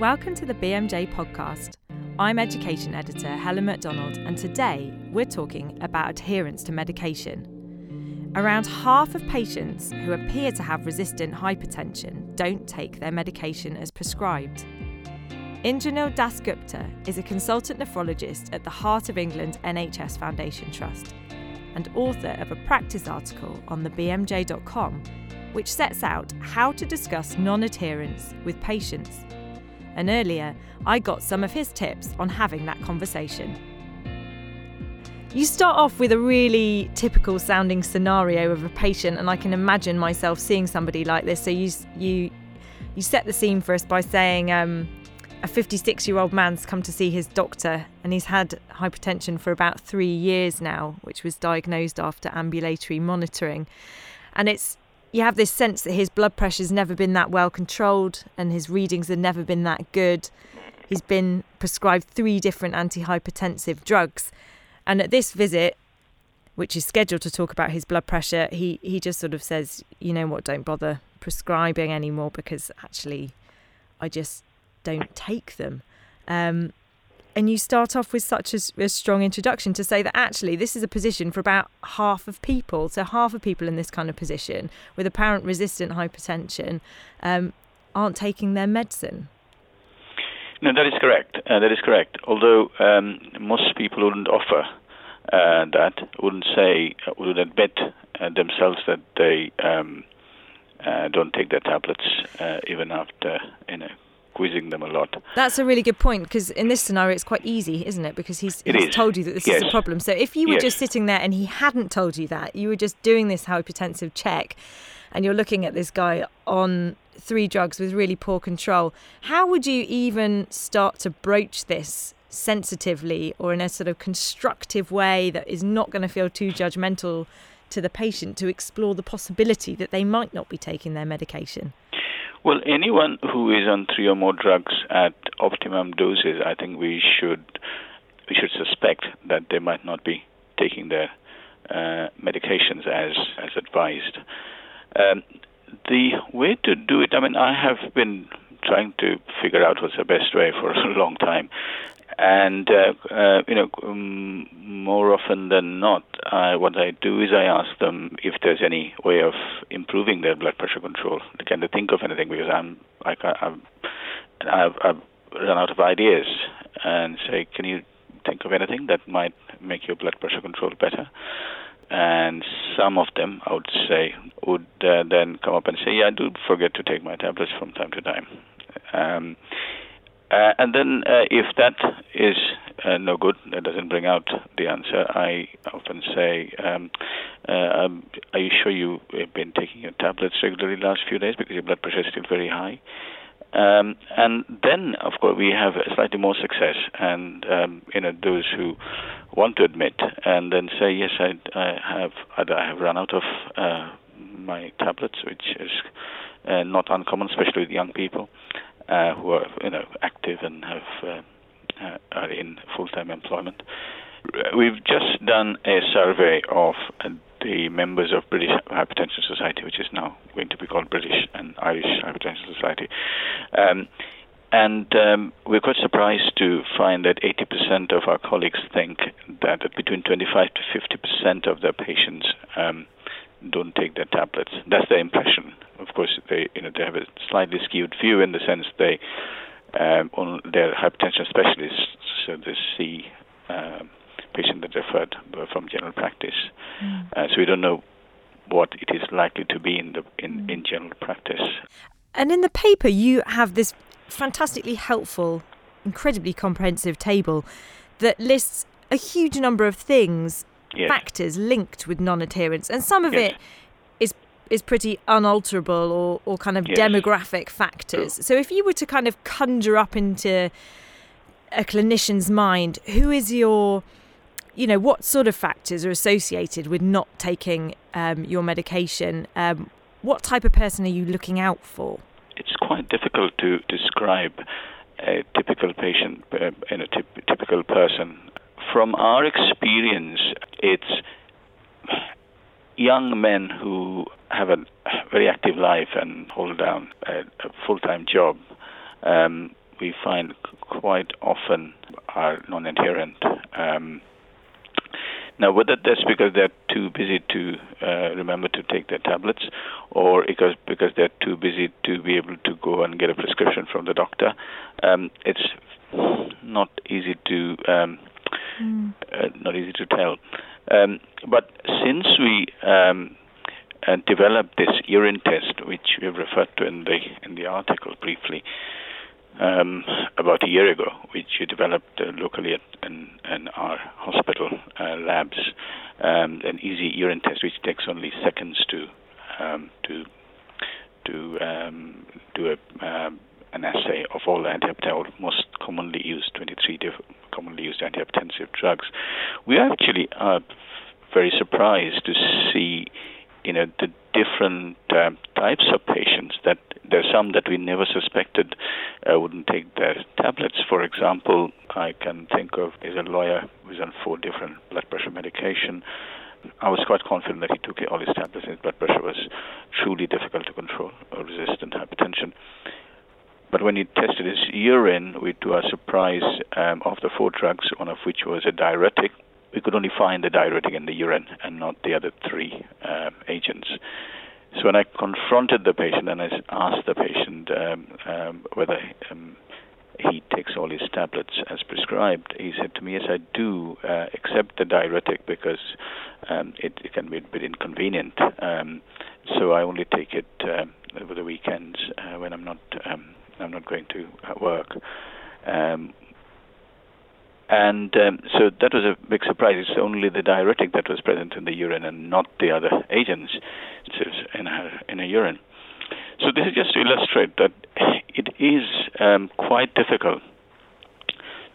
Welcome to the BMJ podcast. I'm Education Editor Helen McDonald, and today we're talking about adherence to medication. Around half of patients who appear to have resistant hypertension don't take their medication as prescribed. Indranil Dasgupta is a consultant nephrologist at the Heart of England NHS Foundation Trust and author of a practice article on the BMJ.com which sets out how to discuss non adherence with patients. And earlier, I got some of his tips on having that conversation. You start off with a really typical sounding scenario of a patient, and I can imagine myself seeing somebody like this. So you you you set the scene for us by saying um, a 56 year old man's come to see his doctor, and he's had hypertension for about three years now, which was diagnosed after ambulatory monitoring, and it's you have this sense that his blood pressure's never been that well controlled and his readings have never been that good. He's been prescribed three different antihypertensive drugs. And at this visit, which is scheduled to talk about his blood pressure, he, he just sort of says, you know what, don't bother prescribing anymore because actually I just don't take them. Um, and you start off with such a, a, strong introduction to say that actually this is a position for about half of people. So half of people in this kind of position with apparent resistant hypertension um, aren't taking their medicine. No, that is correct. Uh, that is correct. Although um, most people wouldn't offer uh, that, wouldn't say, uh, wouldn't admit uh, themselves that they um, uh, don't take their tablets uh, even after you know quizzing them a lot. That's a really good point because in this scenario it's quite easy, isn't it? Because he's, he's is. told you that this yes. is a problem. So if you were yes. just sitting there and he hadn't told you that, you were just doing this hypertensive check and you're looking at this guy on three drugs with really poor control, how would you even start to broach this sensitively or in a sort of constructive way that is not going to feel too judgmental to the patient to explore the possibility that they might not be taking their medication? Well, anyone who is on three or more drugs at optimum doses, I think we should we should suspect that they might not be taking their uh, medications as as advised. Um, the way to do it, I mean, I have been trying to figure out what's the best way for a long time, and uh, uh, you know, um, more often than not, I, what I do is I ask them if there's any way of improving their blood pressure control. Can they think of anything? Because I'm, I I'm, I've, I've run out of ideas, and say, can you think of anything that might make your blood pressure control better? And some of them, I would say, would uh, then come up and say, "Yeah, I do forget to take my tablets from time to time." Um, uh, and then, uh, if that is uh, no good, that doesn't bring out the answer, I often say, um, uh, um, Are you sure you've been taking your tablets regularly the last few days because your blood pressure is still very high? Um, and then, of course, we have slightly more success, and um, you know those who want to admit and then say, "Yes, I, I have, I have run out of uh, my tablets," which is uh, not uncommon, especially with young people uh, who are you know active and have uh, uh, are in full-time employment. We've just done a survey of the members of British Hypertension Society, which is now going to be called British and Irish Hypertension Society. Um, and um, we're quite surprised to find that 80% of our colleagues think that between 25 to 50% of their patients um, don't take their tablets. That's their impression. Of course, they you know they have a slightly skewed view in the sense they um, on their hypertension specialists, so they see um, patients that referred from general practice. Mm. Uh, so we don't know what it is likely to be in the in, mm. in general practice. And in the paper, you have this fantastically helpful, incredibly comprehensive table that lists a huge number of things yes. factors linked with non-adherence, and some of yes. it is is pretty unalterable or, or kind of yes. demographic factors. True. So if you were to kind of conjure up into a clinician's mind, who is your you know what sort of factors are associated with not taking um, your medication um, what type of person are you looking out for it's quite difficult to describe a typical patient uh, in a typical person from our experience, it's young men who have a very active life and hold down a, a full-time job um, we find quite often are non-adherent. Um, now, whether that's because they're too busy to uh, remember to take their tablets, or because because they're too busy to be able to go and get a prescription from the doctor, um, it's not easy to um, uh, not easy to tell. Um, but since we um, uh, developed this urine test, which we have referred to in the in the article briefly, um, about a year ago, which we developed uh, locally at, in, in, our hospital uh, labs, um, an easy urine test, which takes only seconds to um, to to um, do a, um, an assay of all the antihypertensives, most commonly used 23 diff- commonly used antihypertensive drugs. We actually are very surprised to see you know the different uh, types of patients that there's some that we never suspected uh, wouldn't take their tablets. For example, I can think of is a lawyer who's on four different blood pressure medication. I was quite confident that he took all his tablets and his blood pressure was truly difficult to control, or resistant hypertension. But when he tested his urine, we, to our surprise, um, of the four drugs, one of which was a diuretic, we could only find the diuretic in the urine and not the other three um, agents. So when I confronted the patient and I asked the patient um, um, whether um, he takes all his tablets as prescribed, he said to me, "Yes, I do, uh, except the diuretic because um, it, it, can be a bit inconvenient. Um, so I only take it um, over the weekends uh, when I'm not I'm not going to uh, work." And um, so that was a big surprise. It's only the diuretic that was present in the urine and not the other agents in her in her urine. So this is just to illustrate that it is um, quite difficult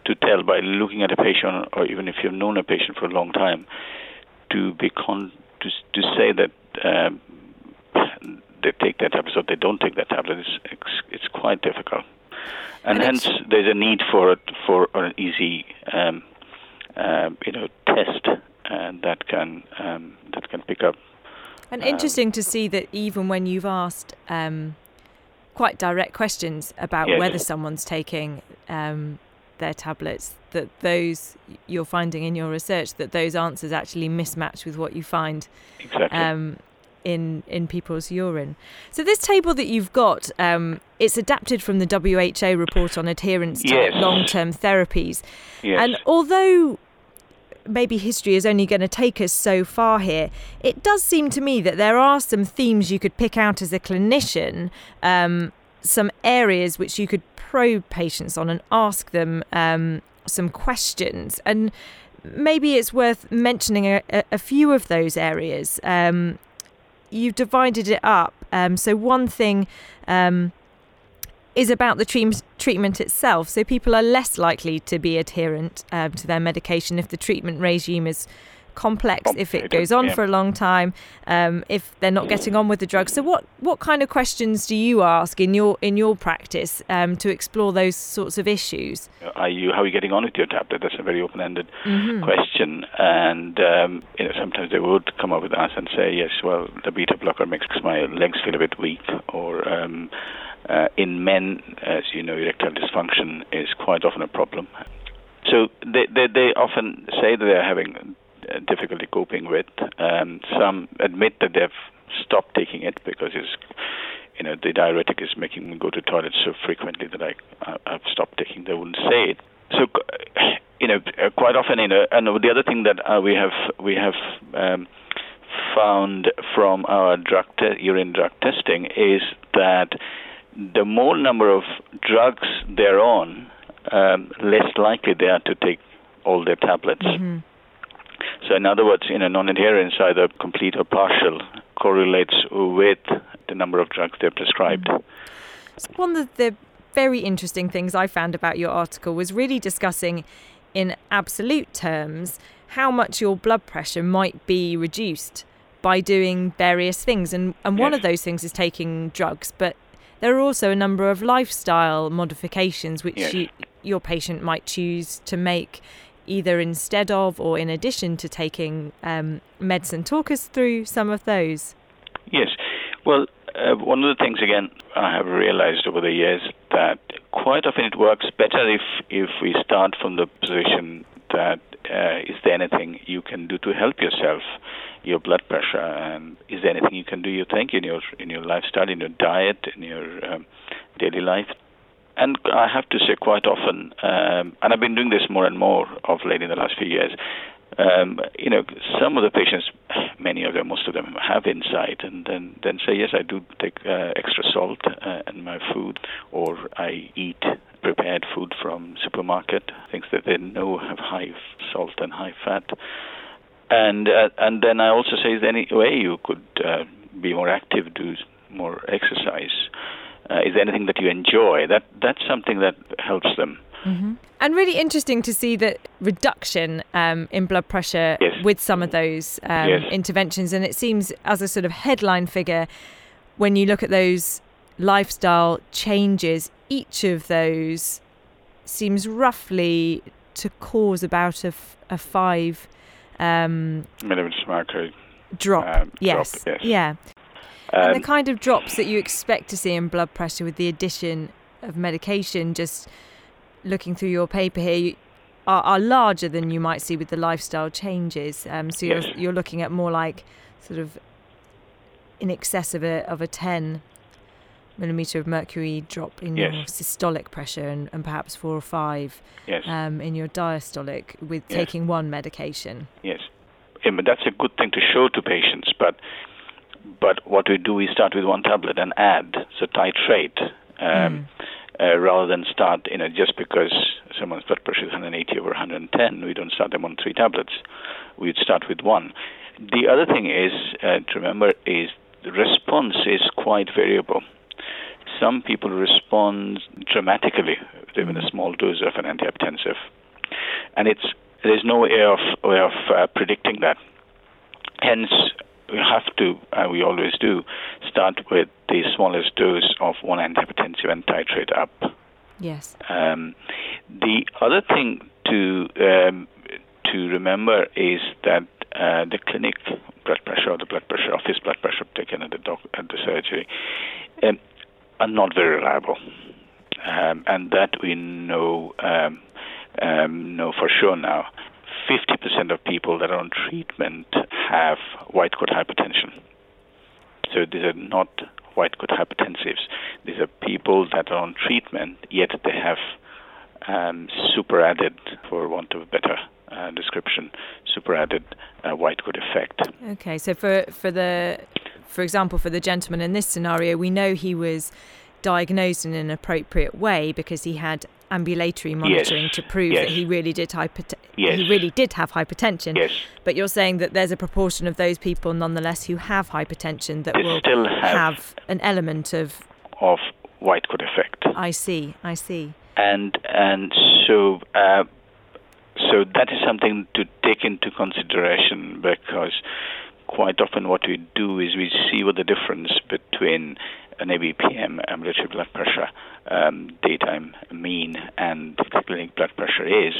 to tell by looking at a patient, or even if you've known a patient for a long time, to be con- to to say that um, they take their tablets or they don't take their tablets. It's, it's quite difficult and, and hence there's a need for it for an easy, um, uh, you know, test uh, that can um, that can pick up. And interesting to see that even when you've asked um, quite direct questions about yes. whether someone's taking um, their tablets, that those you're finding in your research that those answers actually mismatch with what you find exactly. Um, in in people's urine. So this table that you've got, um, it's adapted from the WHO report on adherence to yes. long-term therapies, yes. and although maybe history is only going to take us so far here, it does seem to me that there are some themes you could pick out as a clinician, um, some areas which you could probe patients on and ask them um, some questions and maybe it's worth mentioning a, a, few of those areas. Um, you've divided it up. Um, so one thing um, is about the tre- treatment itself. So people are less likely to be adherent um, to their medication if the treatment regime is complex if it goes on yeah. for a long time, um, if they're not getting on with the drug. So what what kind of questions do you ask in your in your practice um, to explore those sorts of issues? Are you how are you getting on with your tablet? That's a very open-ended mm-hmm. question, and um, you know, sometimes they would come up with us and say, yes, well, the beta blocker makes my legs feel a bit weak, or um, uh, in men, as you know, erectile dysfunction is quite often a problem. So they, they, they often say that they're having difficulty coping with. Um, some admit that they've stopped taking it because it's, you know, the diuretic is making me go to toilet so frequently that I I've stopped taking. They wouldn't say it. So, you know, uh, quite often, you know, and the other thing that uh, we have we have um, found from our drug te- urine drug testing is that the more number of drugs they're on, um, less likely they are to take all their tablets. Mm-hmm. So, in other words, you know, non-adherence, either complete or partial, correlates with the number of drugs they're prescribed. Mm-hmm. So one of the very interesting things I found about your article was really discussing, in absolute terms, how much your blood pressure might be reduced by doing various things. And, and one of those things is taking drugs, but there are also a number of lifestyle modifications which yes. you, your patient might choose to make either instead of or in addition to taking um, medicine. Talk us through some of those. Yes. Well, uh, one of the things, again, I have realized over the years that quite often it works better if if we start from the position that uh, is there anything you can do to help yourself, your blood pressure, and is there anything you can do you think in your in your lifestyle, in your diet, in your um, daily life? And I have to say, quite often, um, and I've been doing this more and more of late in the last few years. Um, you know, some of the patients, many of them, most of them, have insight, and then then say, yes, I do take uh, extra salt uh, in my food, or I eat prepared food from supermarket, things that they know have high salt and high fat. And uh, and then I also say, is there any way you could uh, be more active, do more exercise? Uh, is there anything that you enjoy? That that's something that helps them. Mm-hmm. And really interesting to see that reduction um, in blood pressure yes. with some of those um, yes. interventions. And it seems, as a sort of headline figure, when you look at those lifestyle changes, each of those seems roughly to cause about a, f- a five um, millimeters mercury drop. Um, yes. drop, yes. Yeah. Um, and the kind of drops that you expect to see in blood pressure with the addition of medication, just looking through your paper here, are, are larger than you might see with the lifestyle changes. Um, so you're, Yes. you're looking at more like sort of in excess of a, of a 10 millimeter of mercury drop in your systolic pressure and, and perhaps four or five yes, um, in your diastolic with Yes. taking one medication. yes. Yeah, but that's a good thing to show to patients. But but what we do, we start with one tablet and add, so titrate, um, uh, rather than start, you know, just because someone's blood pressure is 180 over 110, we don't start them on three tablets. We'd start with one. The other thing is uh, to remember is the response is quite variable. Some people respond dramatically even a small dose of an antihypertensive, and it's there's no way of way of uh, predicting that. Hence, we have to, uh, we always do, start with the smallest dose of one antihypertensive and titrate up. Yes. Um, the other thing to um, to remember is that uh, the clinic blood pressure or the blood pressure office blood pressure taken at the doc- at the surgery um, are not very reliable, um, and that we know um, um, know for sure now. 50% of people that are on treatment have white coat hypertension. So these are not white coat hypertensives. These are people that are on treatment, yet they have um, super added, for want of a better uh, description, super added uh, white coat effect. Okay, so for for the for example, for the gentleman in this scenario, we know he was diagnosed in an appropriate way because he had ambulatory monitoring to prove yes. that he really did hypert- Yes. he really did have hypertension. Yes, But you're saying that there's a proportion of those people nonetheless who have hypertension that they will still have, have an element of of white coat effect. I see, I see. and and so uh, so that is something to take into consideration because quite often what we do is we see what the difference between an ABPM, ambulatory blood pressure, um, daytime mean, and clinic blood pressure is,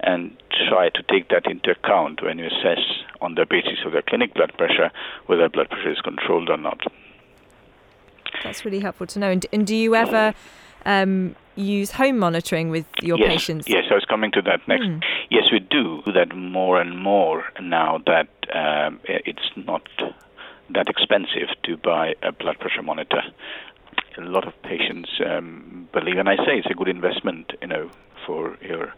and try to take that into account when you assess on the basis of the clinic blood pressure whether blood pressure is controlled or not. That's really helpful to know. And, and do you ever um, use home monitoring with your yes, patients? Yes, I was coming to that next. Mm. Yes, we do that more and more now that um, it's not that expensive to buy a blood pressure monitor. A lot of patients um, believe, and I say it's a good investment, you know, for your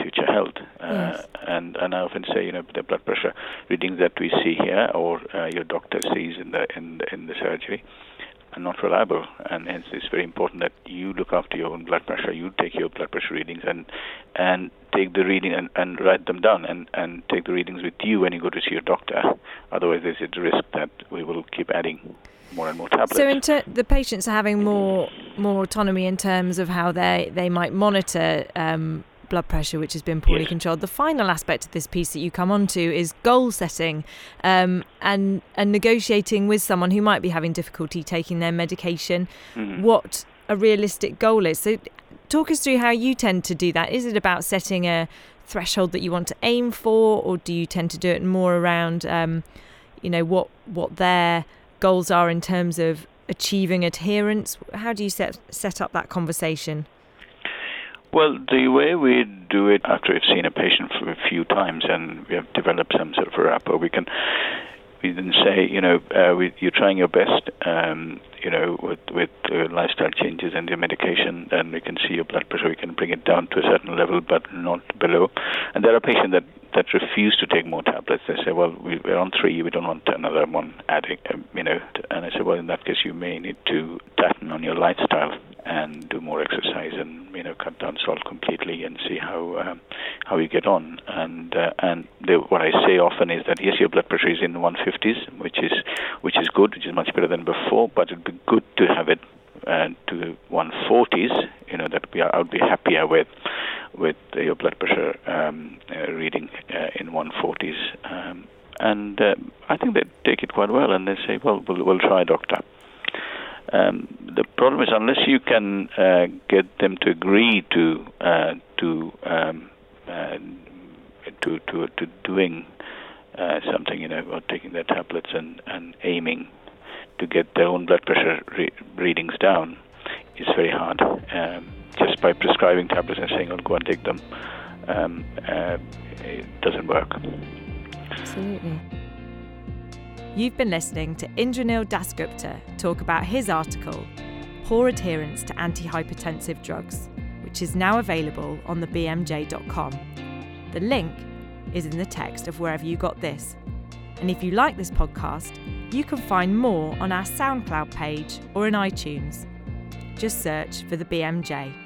future health. Uh, Yes. And and I often say, you know, the blood pressure readings that we see here, or uh, your doctor sees in the in the, in the surgery, are not reliable, and hence it's very important that you look after your own blood pressure. You take your blood pressure readings and and take the reading and, and write them down and, and take the readings with you when you go to see your doctor. Otherwise, there's a risk that we will keep adding more and more tablets. So, in ter- the patients are having more more autonomy in terms of how they they might monitor um, blood pressure, which has been poorly Yes. controlled. The final aspect of this piece that you come on to is goal setting um, and and negotiating with someone who might be having difficulty taking their medication. Mhm. What a realistic goal is. So, talk us through how you tend to do that. Is it about setting a threshold that you want to aim for, or do you tend to do it more around, um, you know, what what their goals are in terms of achieving adherence? How do you set set up that conversation? Well, the way we do it after we've seen a patient for a few times and we have developed some sort of rapport, we can we then say, you know, uh, we, you're trying your best, um, you know, with with uh, lifestyle changes and your medication, and we can see your blood pressure. We can bring it down to a certain level, but not below. And there are patients that that refuse to take more tablets. They say, well, we, are on three, we don't want another one adding, um, you know. And I say, well, in that case, you may need to tighten on your lifestyle and do more exercise and you know cut down salt completely and see how um, how you get on. And uh, and the, what I say often is that yes, your blood pressure is in the 150s, which is which is good, which is much better than before, but it'd be good to have it uh, to the 140s. You know that we are, I would be happier with with your blood pressure um, uh, reading uh, in 140s. Um, and uh, I think they take it quite well, and they say, "Well, we'll, we'll try, doctor." Um, the problem is unless you can uh, get them to agree to uh, to, um, uh, to to to doing uh, something, you know, or taking their tablets and, and aiming to get their own blood pressure re- readings down, is very hard. Um, just by prescribing tablets and saying, "Oh, go and take them," um, uh, it doesn't work. Absolutely. You've been listening to Indranil Dasgupta talk about his article, Poor Adherence to Antihypertensive Drugs, which is now available on the BMJ.com. The link is in the text of wherever you got this. And if you like this podcast, you can find more on our SoundCloud page or in iTunes. Just search for the BMJ.